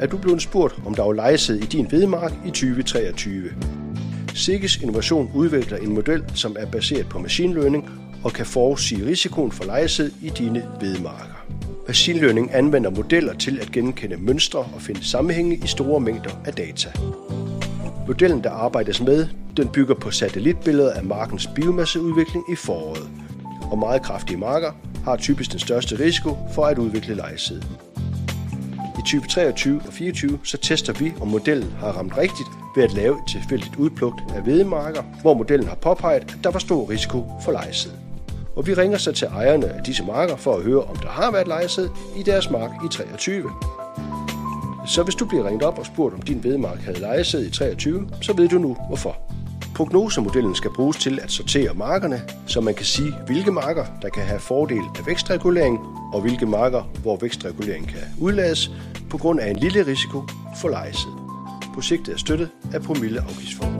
er du blevet spurgt, om der er lejesæd i din vedmark i 2023. Sikkes Innovation udvikler en model, som er baseret på machine learning og kan forudsige risikoen for lejesæd i dine vedmarker. Machine learning anvender modeller til at genkende mønstre og finde sammenhænge i store mængder af data. Modellen, der arbejdes med, den bygger på satellitbilleder af markens biomasseudvikling i foråret. Og meget kraftige marker har typisk den største risiko for at udvikle lejesæd type 23 og 24, så tester vi, om modellen har ramt rigtigt ved at lave et tilfældigt udplugt af hvedemarker, hvor modellen har påpeget, at der var stor risiko for lejesæd. Og vi ringer så til ejerne af disse marker for at høre, om der har været lejesæd i deres mark i 23. Så hvis du bliver ringet op og spurgt, om din hvedemark havde lejesæd i 23, så ved du nu hvorfor. Prognosemodellen skal bruges til at sortere markerne, så man kan sige, hvilke marker, der kan have fordel af vækstregulering, og hvilke marker, hvor vækstregulering kan udlades på grund af en lille risiko for lejesiden. Projektet er støttet af Promille Afgiftsform.